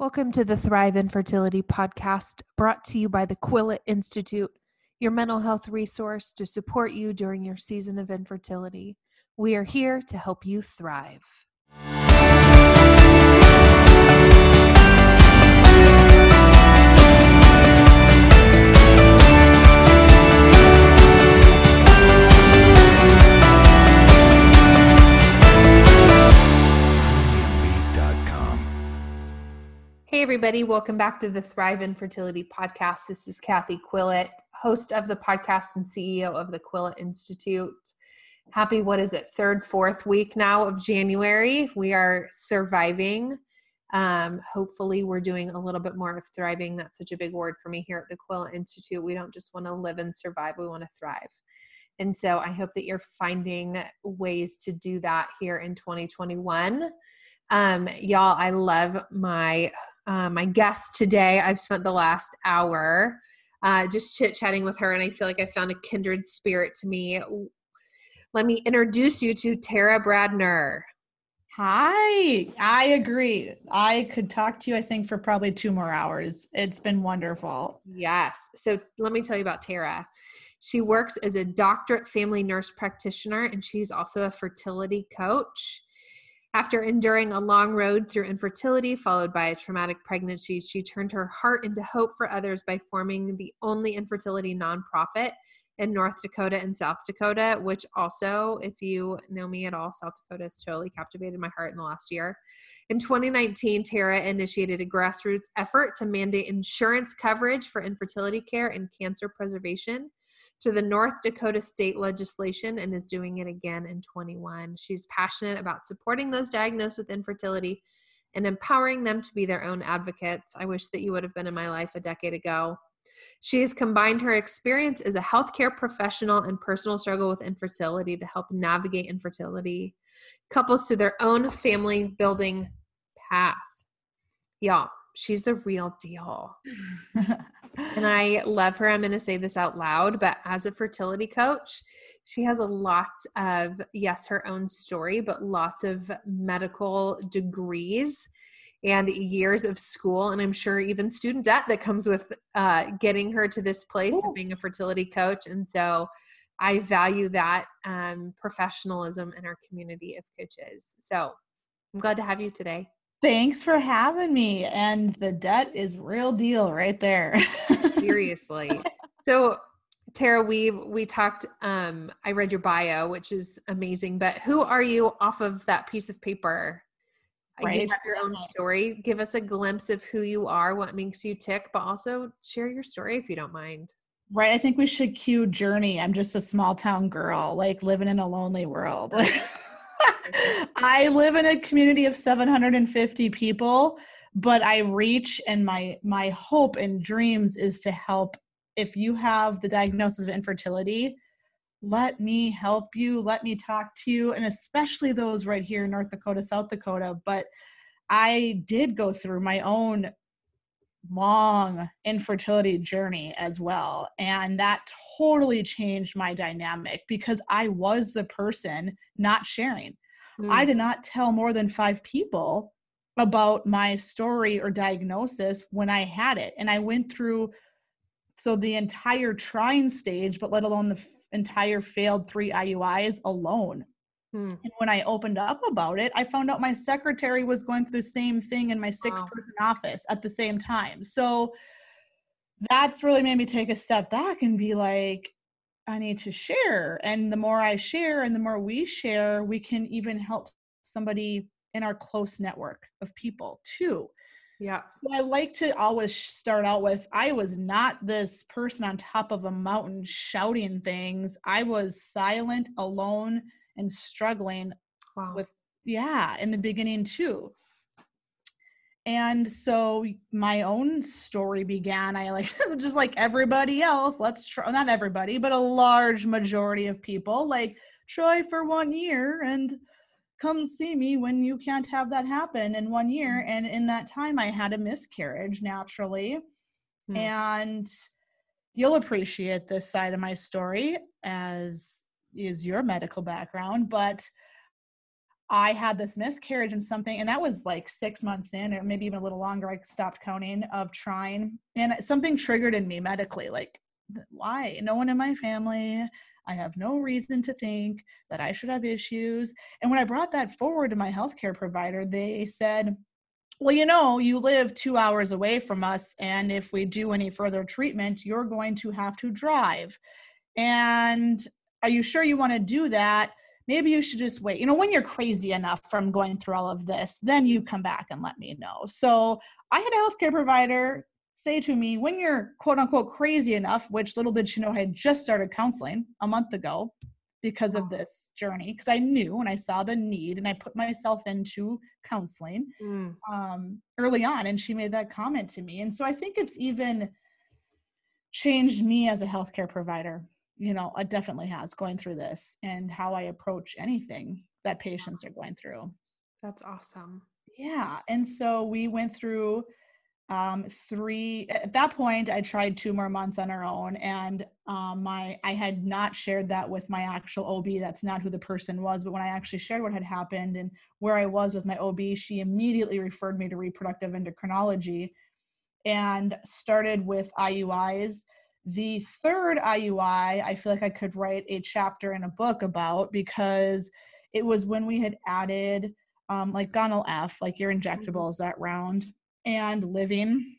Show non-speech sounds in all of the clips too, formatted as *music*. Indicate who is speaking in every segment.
Speaker 1: Welcome to the Thrive Infertility Podcast, brought to you by the Quillette Institute, your mental health resource to support you during your season of infertility. We are here to help you thrive. Hey, everybody, welcome back to the Thrive Infertility Podcast. This is Kathy Quillette, host of the podcast and CEO of the Quillette Institute. Happy, what is it, third, fourth week now of January. We are surviving. Um, hopefully, we're doing a little bit more of thriving. That's such a big word for me here at the Quillette Institute. We don't just want to live and survive, we want to thrive. And so I hope that you're finding ways to do that here in 2021. Um, y'all, I love my uh, my guest today. I've spent the last hour uh, just chit chatting with her, and I feel like I found a kindred spirit to me. Let me introduce you to Tara Brandner.
Speaker 2: Hi, I agree. I could talk to you, I think, for probably two more hours. It's been wonderful.
Speaker 1: Yes. So let me tell you about Tara. She works as a doctorate family nurse practitioner, and she's also a fertility coach. After enduring a long road through infertility, followed by a traumatic pregnancy, she turned her heart into hope for others by forming the only infertility nonprofit in North Dakota and South Dakota, which also, if you know me at all, South Dakota has totally captivated my heart in the last year. In 2019, Tara initiated a grassroots effort to mandate insurance coverage for infertility care and cancer preservation to the North Dakota state legislation and is doing it again in 21. She's passionate about supporting those diagnosed with infertility and empowering them to be their own advocates. I wish that you would have been in my life a decade ago. She has combined her experience as a healthcare professional and personal struggle with infertility to help navigate infertility couples to their own family building path. Y'all, she's the real deal. *laughs* and I love her. I'm going to say this out loud, but as a fertility coach, she has a lot of, yes, her own story, but lots of medical degrees and years of school. And I'm sure even student debt that comes with uh, getting her to this place Ooh. of being a fertility coach. And so I value that um, professionalism in our community of coaches. So I'm glad to have you today.
Speaker 2: Thanks for having me. And the debt is real deal right there. *laughs*
Speaker 1: Seriously. So Tara, we we talked um I read your bio, which is amazing, but who are you off of that piece of paper? Right. You have your own story. Give us a glimpse of who you are, what makes you tick, but also share your story if you don't mind.
Speaker 2: Right. I think we should cue Journey. I'm just a small town girl, like living in a lonely world. *laughs* I live in a community of 750 people, but I reach and my my hope and dreams is to help if you have the diagnosis of infertility, let me help you, let me talk to you and especially those right here in North Dakota, South Dakota, but I did go through my own long infertility journey as well. And that totally changed my dynamic because I was the person not sharing. Mm. I did not tell more than five people about my story or diagnosis when I had it. And I went through so the entire trying stage, but let alone the f- entire failed three IUIs alone. Hmm. And when I opened up about it, I found out my secretary was going through the same thing in my six person wow. office at the same time. So that's really made me take a step back and be like, I need to share. And the more I share and the more we share, we can even help somebody in our close network of people too.
Speaker 1: Yeah.
Speaker 2: So I like to always start out with I was not this person on top of a mountain shouting things. I was silent, alone, and struggling wow. with, yeah, in the beginning too and so my own story began i like *laughs* just like everybody else let's try not everybody but a large majority of people like try for one year and come see me when you can't have that happen in one year mm. and in that time i had a miscarriage naturally mm. and you'll appreciate this side of my story as is your medical background but I had this miscarriage and something, and that was like six months in, or maybe even a little longer. I stopped counting of trying, and something triggered in me medically. Like, why? No one in my family. I have no reason to think that I should have issues. And when I brought that forward to my healthcare provider, they said, well, you know, you live two hours away from us, and if we do any further treatment, you're going to have to drive. And are you sure you want to do that? Maybe you should just wait. You know, when you're crazy enough from going through all of this, then you come back and let me know. So I had a healthcare provider say to me, when you're quote unquote crazy enough, which little did she know I had just started counseling a month ago because of this journey, because I knew and I saw the need and I put myself into counseling mm. um, early on. And she made that comment to me. And so I think it's even changed me as a healthcare provider you know it definitely has going through this and how i approach anything that patients are going through.
Speaker 1: That's awesome.
Speaker 2: Yeah and so we went through um, three at that point i tried two more months on our own and um, my i had not shared that with my actual ob that's not who the person was but when i actually shared what had happened and where i was with my ob she immediately referred me to reproductive endocrinology and started with iuis the third IUI, I feel like I could write a chapter in a book about because it was when we had added um, like Gonal F, like your mm-hmm. injectables, that round, and living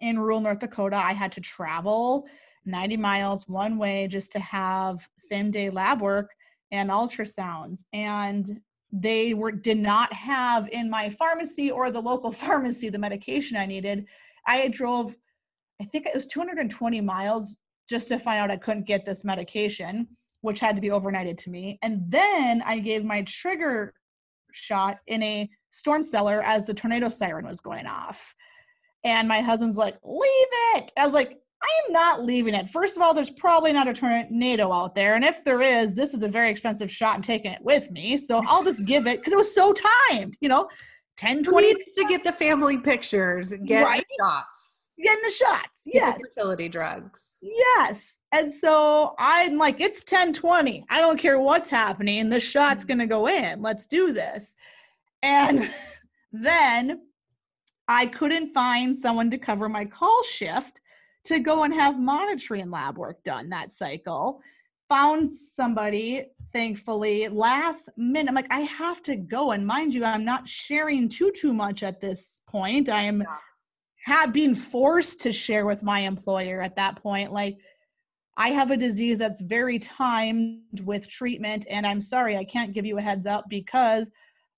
Speaker 2: in rural North Dakota, I had to travel 90 miles one way just to have same day lab work and ultrasounds. And they were did not have in my pharmacy or the local *laughs* pharmacy the medication I needed. I drove I think it was 220 miles just to find out I couldn't get this medication, which had to be overnighted to me. And then I gave my trigger shot in a storm cellar as the tornado siren was going off. And my husband's like, leave it. I was like, I am not leaving it. First of all, there's probably not a tornado out there. And if there is, this is a very expensive shot. I'm taking it with me. So I'll just give it because it was so timed, you know, 10, 20.
Speaker 1: Needs to get the family pictures, get right? shots
Speaker 2: getting the shots. Yes.
Speaker 1: fertility drugs.
Speaker 2: Yes. And so I'm like, it's 1020. I don't care what's happening. The shot's mm. going to go in. Let's do this. And *laughs* then I couldn't find someone to cover my call shift to go and have monitoring lab work done that cycle. Found somebody, thankfully, last minute. I'm like, I have to go. And mind you, I'm not sharing too, too much at this point. I am. Have been forced to share with my employer at that point like i have a disease that's very timed with treatment and i'm sorry i can't give you a heads up because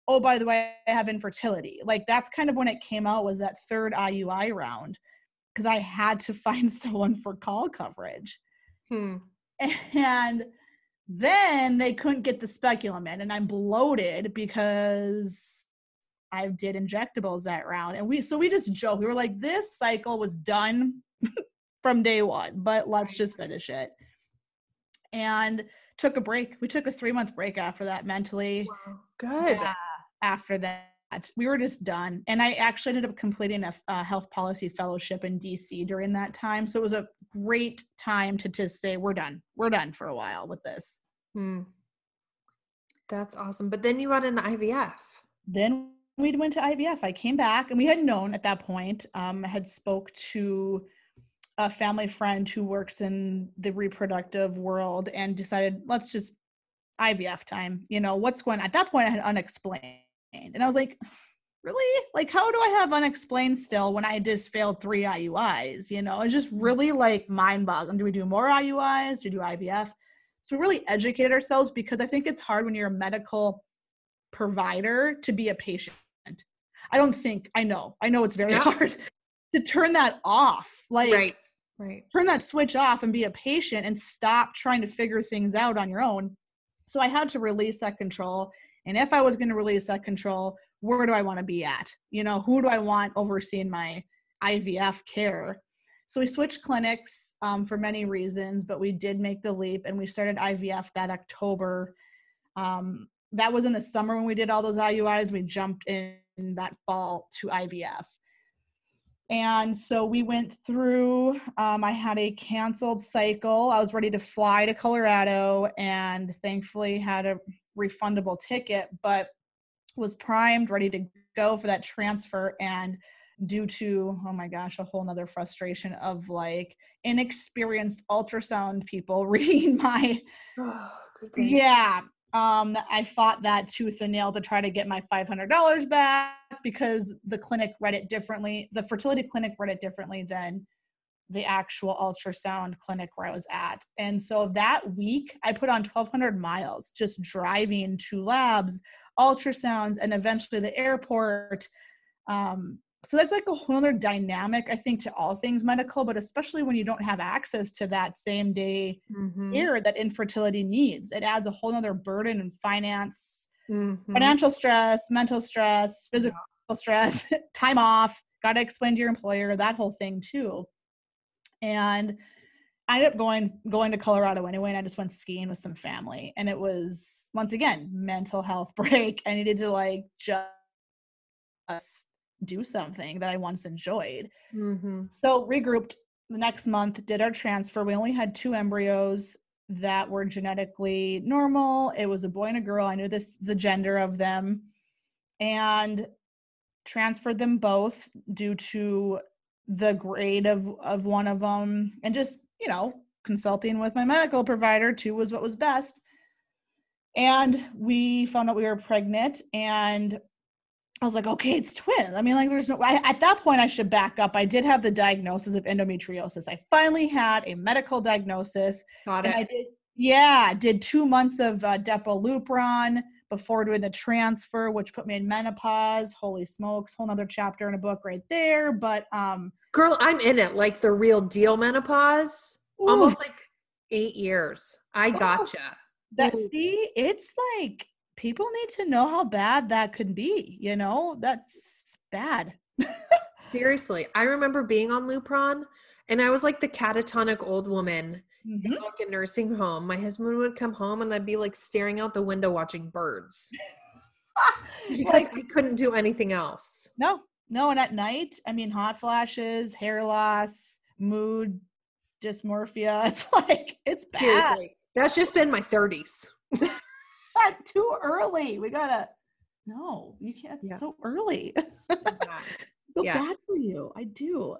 Speaker 2: oh by the way i have infertility like that's kind of when it came out was that third iui round because i had to *laughs* find someone for call coverage hmm. and then they couldn't get the speculum in and i'm bloated because I did injectables that round. And we so we just joke. We were like, this cycle was done *laughs* from day one, but let's just finish it. And took a break. We took a three month break after that mentally.
Speaker 1: Wow. Good.
Speaker 2: Uh, after that, we were just done. And I actually ended up completing a, a, health policy fellowship in DC during that time. So it was a great time to just say, we're done. We're done for a while with this. Hmm.
Speaker 1: That's awesome. But then you got an IVF.
Speaker 2: Then we went to IVF. I came back and we had known at that point, um, had spoke to a family friend who works in the reproductive world and decided, let's just IVF time. You know, what's going On? at that point I had unexplained. And I was like, really? Like, how do I have unexplained still when I just failed three IUIs? You know, it's just really like mind boggling. Do we do more IUIs? Do we do IVF? So we really educate ourselves because I think it's hard when you're a medical provider to be a patient I don't think I know. I know it's very yeah. hard *laughs* to turn that off. Like
Speaker 1: right. Right.
Speaker 2: Turn that switch off and be a patient and stop trying to figure things out on your own. So I had to release that control. And if I was going to release that control, where do I want to be at? You know, who do I want overseeing my IVF care? So we switched clinics um, for many reasons, but we did make the leap and we started IVF that October. Um, that was in the summer when we did all those IUIs. We jumped in that fall to IVF. And so we went through, um, I had a canceled cycle. I was ready to fly to Colorado and thankfully had a refundable ticket. But was primed, ready to go for that transfer. And due to, oh my gosh, a whole nother frustration of like inexperienced ultrasound people *laughs* reading my,
Speaker 1: Oh,
Speaker 2: yeah, um, I fought that tooth and nail to try to get my $500 back because the clinic read it differently. The fertility clinic read it differently than the actual ultrasound clinic where I was at. And so that week, I put on 1,200 miles just driving to labs, ultrasounds, and eventually the airport. Um, so that's like a whole other dynamic, I think, to all things medical, but especially when you don't have access to that same day
Speaker 1: Mhm.
Speaker 2: care that infertility needs. It adds a whole other burden and finance,
Speaker 1: Mhm.
Speaker 2: financial stress, mental stress, physical stress, *laughs* time off, got to explain to your employer, that whole thing too. And I ended up going going to Colorado anyway, and I just went skiing with some family. And it was once again mental health *laughs* break. I needed to like just do something that I once enjoyed.
Speaker 1: Mhm.
Speaker 2: So regrouped the next month, did our transfer. We only had two embryos that were genetically normal. It was a boy and a girl. I knew this the gender of them and transferred them both due to the grade of of one of them and just, you know, consulting with my medical provider too was what was best. And we found out we were pregnant and I was like, okay, it's twins. I mean, like, there's no, I, at that point, I should back up. I did have the diagnosis of endometriosis. I finally had a medical diagnosis.
Speaker 1: Got
Speaker 2: And
Speaker 1: it.
Speaker 2: I did, yeah, I did two months of uh, Depo-Lupron before doing the transfer, which put me in menopause. Holy smokes, whole nother chapter in a book right there. But, um,
Speaker 1: Girl, I'm in it like the real deal menopause.
Speaker 2: ooh,
Speaker 1: Almost like eight years. I gotcha.
Speaker 2: that, see, it's like people need to know how bad that could be. You know, that's bad. *laughs*
Speaker 1: Seriously, I remember being on Lupron and I was like the catatonic old woman in
Speaker 2: Mhm.
Speaker 1: like a nursing home. My husband would come home and I'd be like staring out the window watching birds *laughs* because
Speaker 2: Like,
Speaker 1: I couldn't do anything else.
Speaker 2: No, no. And at night, I mean, hot flashes, hair loss, mood dysmorphia. *laughs* It's like, it's bad.
Speaker 1: Seriously. That's just been my 30s.
Speaker 2: Too early. We gotta, no, you can't.
Speaker 1: Yeah.
Speaker 2: so early. *laughs* feel
Speaker 1: Yeah.
Speaker 2: bad for you. I do.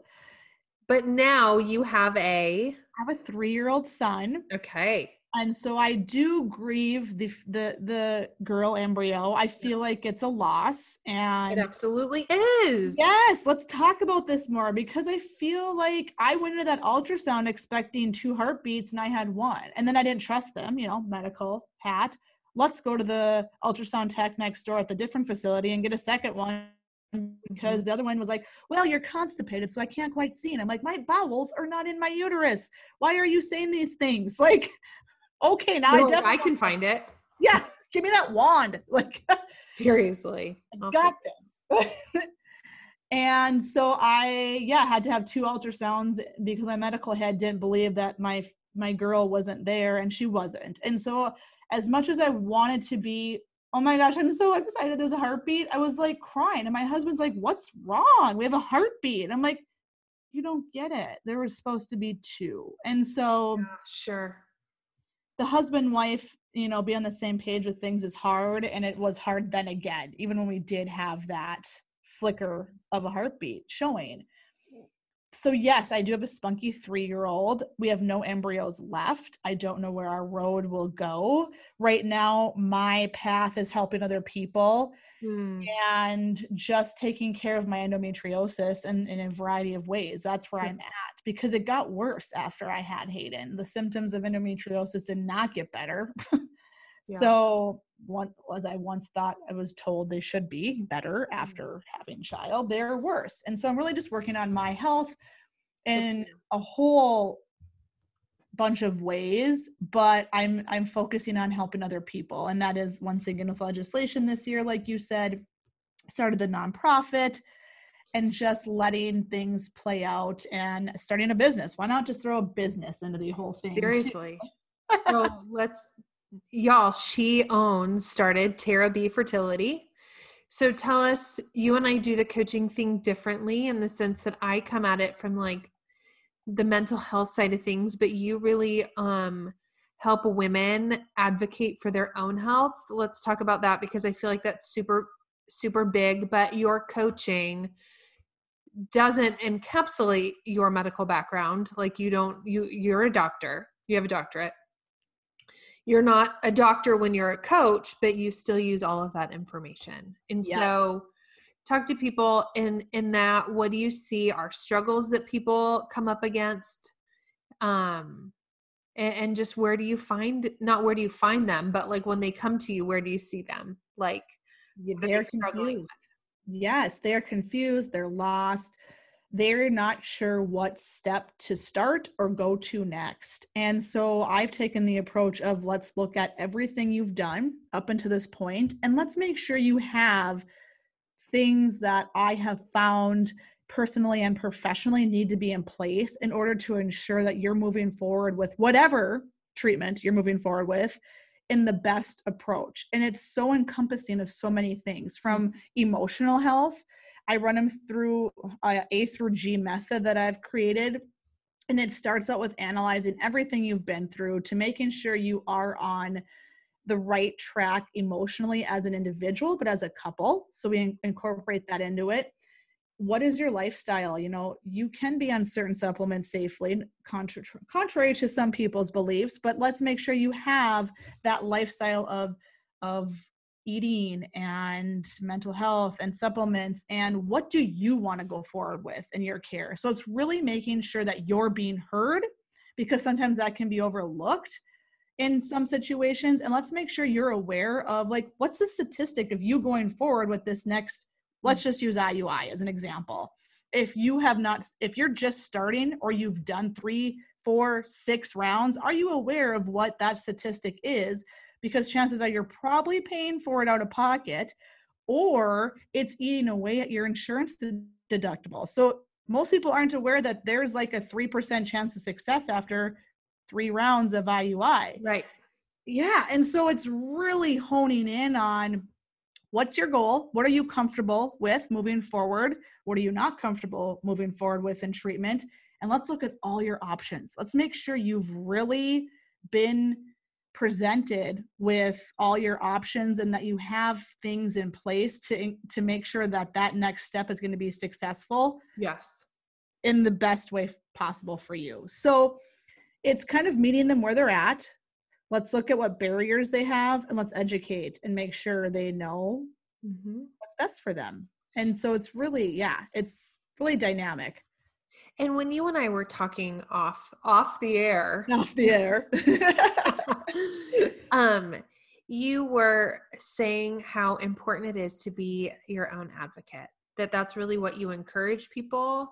Speaker 1: But now you have a
Speaker 2: I have a three year old son.
Speaker 1: okay.
Speaker 2: And so I do grieve the the the girl embryo. I feel like it's a loss. And It
Speaker 1: absolutely is.
Speaker 2: Yes, let's talk about this more because I feel like I went into that ultrasound expecting two heartbeats and I had one. And then I didn't trust them, you know, medical hat. Let's go to the ultrasound tech next door at the different facility and get a second one because mm-hmm. the other one was like, Well, you're constipated, so I can't quite see. And I'm like, My bowels are not in my uterus. Why are you saying these things? *laughs* Like, okay, now
Speaker 1: No,
Speaker 2: I definitely
Speaker 1: I can find it. *laughs*
Speaker 2: Yeah, give me that wand. *laughs* Like
Speaker 1: Seriously.
Speaker 2: I got this. and so I, yeah, had to have two ultrasounds because my medical head didn't believe that my my girl wasn't there, and she wasn't. And so, as much as I wanted to be, oh my gosh, I'm so excited! There's a heartbeat. I was like crying, and my husband's like, "What's wrong? We have a heartbeat." And I'm like, "You don't get it. There was supposed to be two. And so
Speaker 1: Yeah, sure.
Speaker 2: the husband wife you know be on the same page with things is hard and it was hard then again even when we did have that flicker of a heartbeat showing so yes i do have a spunky three year old we have no embryos left i don't know where our road will go right now my path is helping other people
Speaker 1: Hmm.
Speaker 2: and just taking care of my endometriosis in, in a variety of ways. That's where I'm at because it got worse after I had Hayden. The symptoms of endometriosis did not get better. *laughs*
Speaker 1: Yeah.
Speaker 2: So, one, as I once thought I was told they should be better mm-hmm. after having child, they're worse. And so I'm really just working on my health in a whole bunch of ways but i'm i'm focusing on helping other people and that is once again with legislation this year like you said started the nonprofit and just letting things play out and starting a business why not just throw a business into the whole thing? *laughs*
Speaker 1: Seriously. so let's y'all, she owns started Tara B Fertility. So tell us, you and I do the coaching thing differently in the sense that I come at it from like the mental health side of things, but you really um help women advocate for their own health. Let's talk about that because I feel like that's super super big, but your coaching doesn't encapsulate your medical background. Like you don't you you're a doctor. You have a doctorate. You're not a doctor when you're a coach, but you still use all of that information. And yes. so talk to people in in that. What do you see are struggles that people come up against? Um and, and just where do you find not where do you find them but like when they come to you where do you see them? Like
Speaker 2: they're confused. yes they're confused they're lost they're not sure what step to start or go to next. And so I've taken the approach of let's look at everything you've done up until this point and let's make sure you have things that I have found personally and professionally need to be in place in order to ensure that you're moving forward with whatever treatment you're moving forward with in the best approach. And it's so encompassing of so many things from mm-hmm. emotional health. I run them through a A through G method that I've created. And it starts out with analyzing everything you've been through to making sure you are on the right track emotionally as an individual, but as a couple. So we in- incorporate that into it. What is your lifestyle? You know, you can be on certain supplements safely, contra- contrary to some people's beliefs, but let's make sure you have that lifestyle of of eating and mental health and supplements and what do you want to go forward with in your care? So it's really making sure that you're being heard because sometimes that can be overlooked in some situations and let's make sure you're aware of like what's the statistic of you going forward with this next let's just use IUI as an example. If you have not if you're just starting or you've done three four six rounds are you aware of what that statistic is because chances are you're probably paying for it out of pocket or it's eating away at your insurance deductible so most people aren't aware that there's like a 3% chance of success after three rounds of IUI.
Speaker 1: Right.
Speaker 2: Yeah. And so it's really honing in on what's your goal? What are you comfortable with moving forward? What are you not comfortable moving forward with in treatment? And let's look at all your options. Let's make sure you've really been presented with all your options and that you have things in place to to make sure that that next step is going to be successful
Speaker 1: yes
Speaker 2: in the best way possible for you so it's kind of meeting them where they're at. Let's look at what barriers they have and let's educate and make sure they know mm-hmm. what's best for them. And so it's really, yeah, it's really dynamic.
Speaker 1: And when you and I were talking off off the air,
Speaker 2: off the air, *laughs* *laughs*
Speaker 1: um, you were saying how important it is to be your own advocate. That that's really what you encourage people.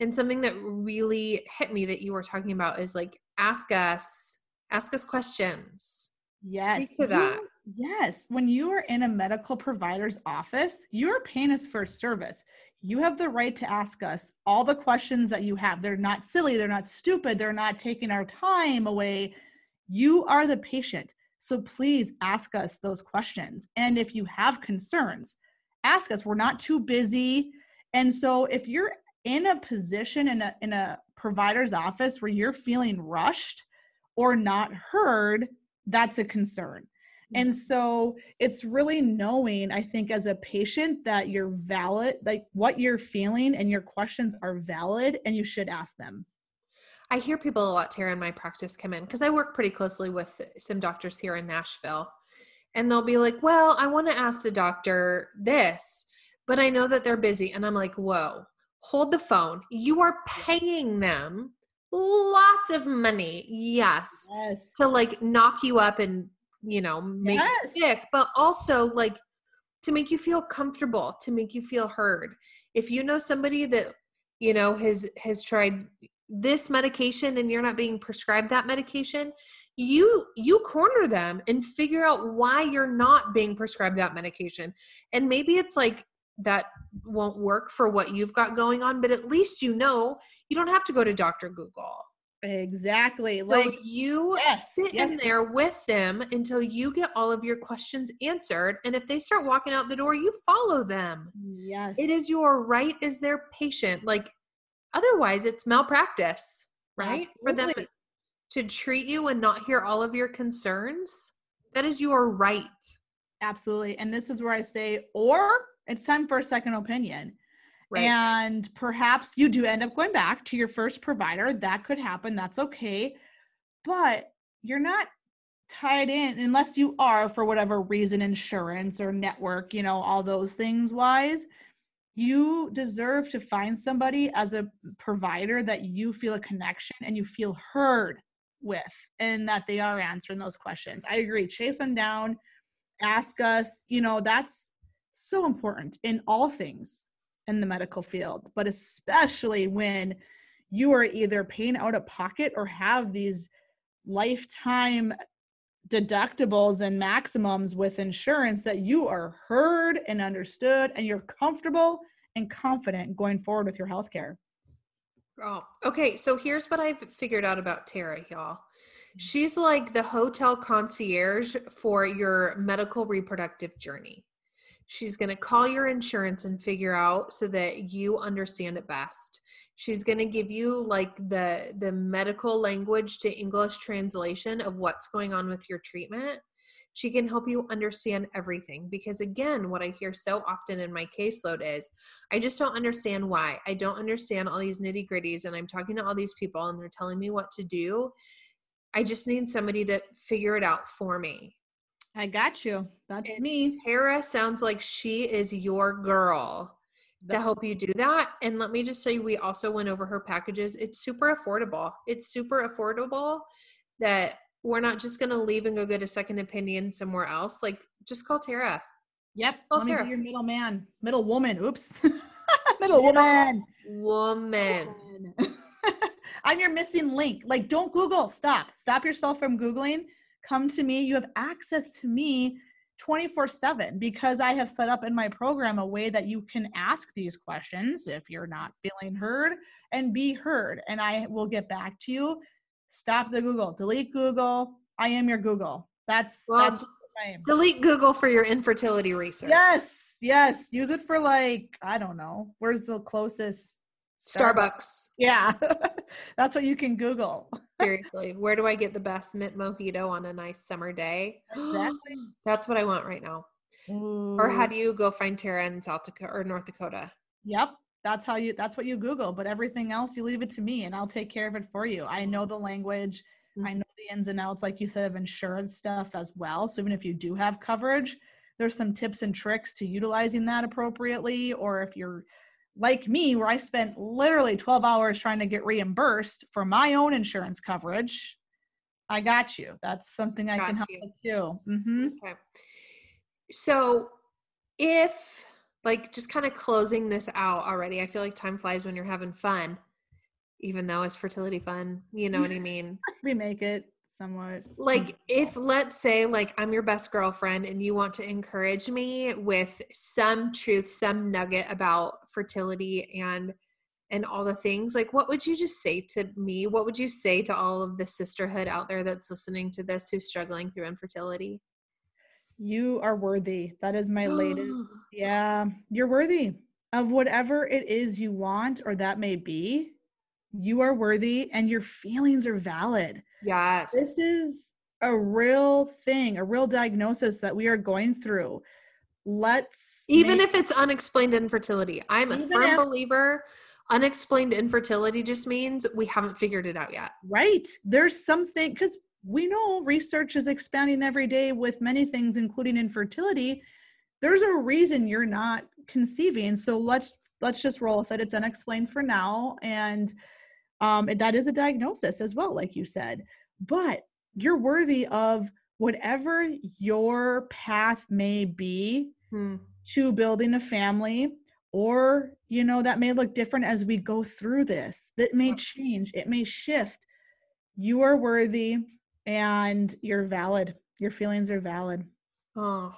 Speaker 1: And something that really hit me that you were talking about is like ask us ask us questions
Speaker 2: yes
Speaker 1: Speak to that
Speaker 2: yes when you are in a medical provider's office you're paying us for service you have the right to ask us all the questions that you have they're not silly they're not stupid they're not taking our time away you are the patient so please ask us those questions and if you have concerns ask us we're not too busy and so if you're in a position in a in a provider's office where you're feeling rushed or not heard, that's a concern. And mm-hmm. so it's really knowing, I think, as a patient that you're valid, like what you're feeling and your questions are valid and you should ask them.
Speaker 1: I hear people a lot, Tara, in my practice come in because I work pretty closely with some doctors here in Nashville. And they'll be like, Well, I want to ask the doctor this, but I know that they're busy. And I'm like, Whoa, hold the phone. You are paying them lots of money, yes, yes. to like knock you up and you know make yes. you sick, but also like to make you feel comfortable, to make you feel heard. If you know somebody that you know has has tried this medication and you're not being prescribed that medication, you you corner them and figure out why you're not being prescribed that medication. And maybe it's like that won't work for what you've got going on but at least you know you don't have to go to dr google
Speaker 2: exactly like so
Speaker 1: you yes, sit yes. in there with them until you get all of your questions answered and if they start walking out the door you follow them
Speaker 2: yes
Speaker 1: it is your right as their patient like otherwise it's malpractice right Absolutely. for them to treat you and not hear all of your concerns that is your right
Speaker 2: Absolutely. And this is where I say, or It's time for a second opinion.
Speaker 1: Right.
Speaker 2: And perhaps you do end up going back to your first provider. That could happen. That's okay. But you're not tied in unless you are for whatever reason insurance or network, you know, all those things wise. You deserve to find somebody as a provider that you feel a connection and you feel heard with and that they are answering those questions. I agree. Chase them down, ask us, you know, that's so important in all things in the medical field, but especially when you are either paying out of pocket or have these lifetime deductibles and maximums with insurance that you are heard and understood and you're comfortable and confident going forward with your health care.
Speaker 1: Oh, okay. So here's what I've figured out about Tara, y'all. Mm-hmm. She's like the hotel concierge for your medical reproductive journey. She's going to call your insurance and figure out so that you understand it best. She's going to give you like the the medical language to English translation of what's going on with your treatment. She can help you understand everything because again, what I hear so often in my caseload is I just don't understand why. I don't understand all these nitty-gritties and I'm talking to all these people and they're telling me what to do. I just need somebody to figure it out for me.
Speaker 2: I got you. That's
Speaker 1: And
Speaker 2: me.
Speaker 1: Tara sounds like she is your girl to help you do that. And let me just tell you, we also went over her packages. It's super affordable. It's super affordable that we're not just going to leave and go get a second opinion somewhere else. Like, just call Tara.
Speaker 2: Yep.
Speaker 1: Oh,
Speaker 2: Let be your middle man, middle woman. Oops. *laughs* middle woman.
Speaker 1: Woman. *laughs*
Speaker 2: I'm your missing link. Like, don't Google. Stop. Stop yourself from Googling. Come to me. You have access to me 24 7 because I have set up in my program a way that you can ask these questions if you're not feeling heard and be heard. And I will get back to you. Stop the Google. Delete Google. I am your Google. That's,
Speaker 1: Well,
Speaker 2: that's
Speaker 1: Delete Google for your infertility research.
Speaker 2: Yes, yes. Use it for like, I don't know. Where's the closest
Speaker 1: Starbucks.
Speaker 2: Yeah. *laughs* That's what you can Google. *laughs*
Speaker 1: Seriously. Where do I get the best mint mojito on a nice summer day? *gasps*
Speaker 2: Exactly.
Speaker 1: That's what I want right now. Or how do you go find Tara in South Dakota or North Dakota?
Speaker 2: Yep. That's how you that's what you Google. But everything else you leave it to me and I'll take care of it for you. I know the language. I
Speaker 1: Mhm.
Speaker 2: know the ins and outs, like you said, of insurance stuff as well. So even if you do have coverage, there's some tips and tricks to utilizing that appropriately. Or if you're like me, where I spent literally 12 hours trying to get reimbursed for my own insurance coverage, I got you. That's something I can help
Speaker 1: you.
Speaker 2: with too. hmm
Speaker 1: Okay. So if like just kind of closing this out already, I feel like time flies when you're having fun, even though it's fertility fun. You know what I mean? *laughs*
Speaker 2: we make it somewhat.
Speaker 1: like if let's say like i'm your best girlfriend and you want to encourage me with some truth some nugget about fertility and and all the things like what would you just say to me what would you say to all of the sisterhood out there that's listening to this who's struggling through infertility
Speaker 2: You are worthy. That is my latest. *gasps* Yeah, you're worthy of whatever it is you want or that may be. You are worthy and your feelings are valid.
Speaker 1: yes
Speaker 2: This is a real thing, a real diagnosis that we are going through. Let's
Speaker 1: even
Speaker 2: make-
Speaker 1: if it's unexplained infertility i'm a
Speaker 2: Even
Speaker 1: firm
Speaker 2: if-
Speaker 1: believer unexplained infertility just means we haven't figured it out yet
Speaker 2: right, there's something because we know research is expanding every day with many things, including infertility. There's a reason you're not conceiving, so let's let's just roll with it. It's unexplained for now, and um, and that is a diagnosis as well, like you said. But you're worthy of whatever your path may be
Speaker 1: Hmm.
Speaker 2: to building a family or you know that may look different as we go through this that may change it may shift you are worthy and you're valid your feelings are valid
Speaker 1: Oh,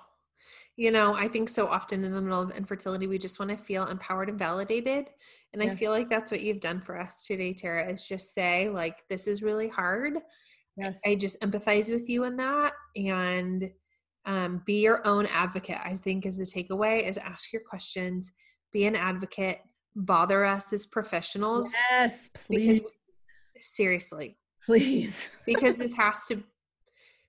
Speaker 1: you know, I think so often in the middle of infertility, we just want to feel empowered and validated. And I feel like that's what you've done for us today, Tara, is just say, like, this is really hard.
Speaker 2: Yes
Speaker 1: I just empathize with you in that and um, be your own advocate. I think is the takeaway is ask your questions, be an advocate, bother us as professionals.
Speaker 2: yes
Speaker 1: Because
Speaker 2: please
Speaker 1: seriously,
Speaker 2: please *laughs*
Speaker 1: because this has to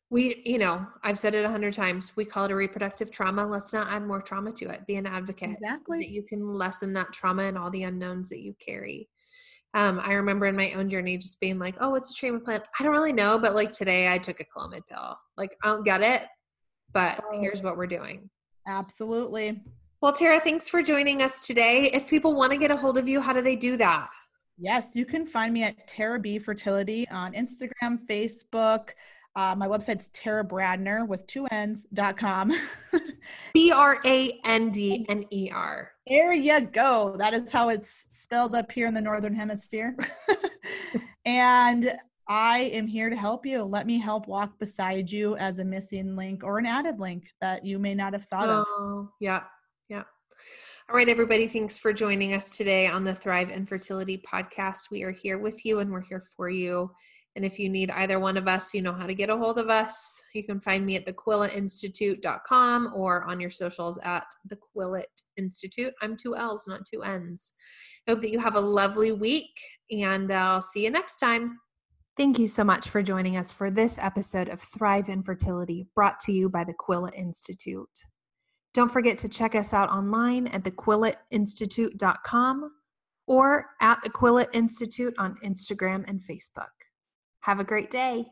Speaker 1: we you know i've said it a hundred times we call it a reproductive trauma let's not add more trauma to it be an advocate
Speaker 2: exactly
Speaker 1: so that you can lessen that trauma and all the unknowns that you carry um, i remember in my own journey just being like oh it's a treatment plan. I don't really know but like today i took a clomid pill. Like i don't get it but oh, here's what we're doing.
Speaker 2: Absolutely.
Speaker 1: Well tara thanks for joining us today. If people want to get a hold of you how do they do that?
Speaker 2: Yes you can find me at tara b fertility on instagram facebook uh, my website's Tara Brandner with two N's dot com. *laughs*
Speaker 1: B R A N D N E R.
Speaker 2: There you go. That is how it's spelled up here in the Northern Hemisphere. *laughs* and I am here to help you. Let me help walk beside you as a missing link or an added link that you may not have thought
Speaker 1: oh,
Speaker 2: of.
Speaker 1: Oh, yeah. Yeah. All right, everybody. Thanks for joining us today on the Thrive Infertility podcast. We are here with you and we're here for you. And if you need either one of us, you know how to get a hold of us. You can find me at thequilletinstitute.com or on your socials at the Institute. I'm two L's, not two N's. Hope that you have a lovely week and I'll see you next time. Thank you so much for joining us for this episode of Thrive Infertility brought to you by the Quillette Institute. Don't forget to check us out online at thequilletinstitute.com or at the Quillette Institute on Instagram and Facebook. Have a great day.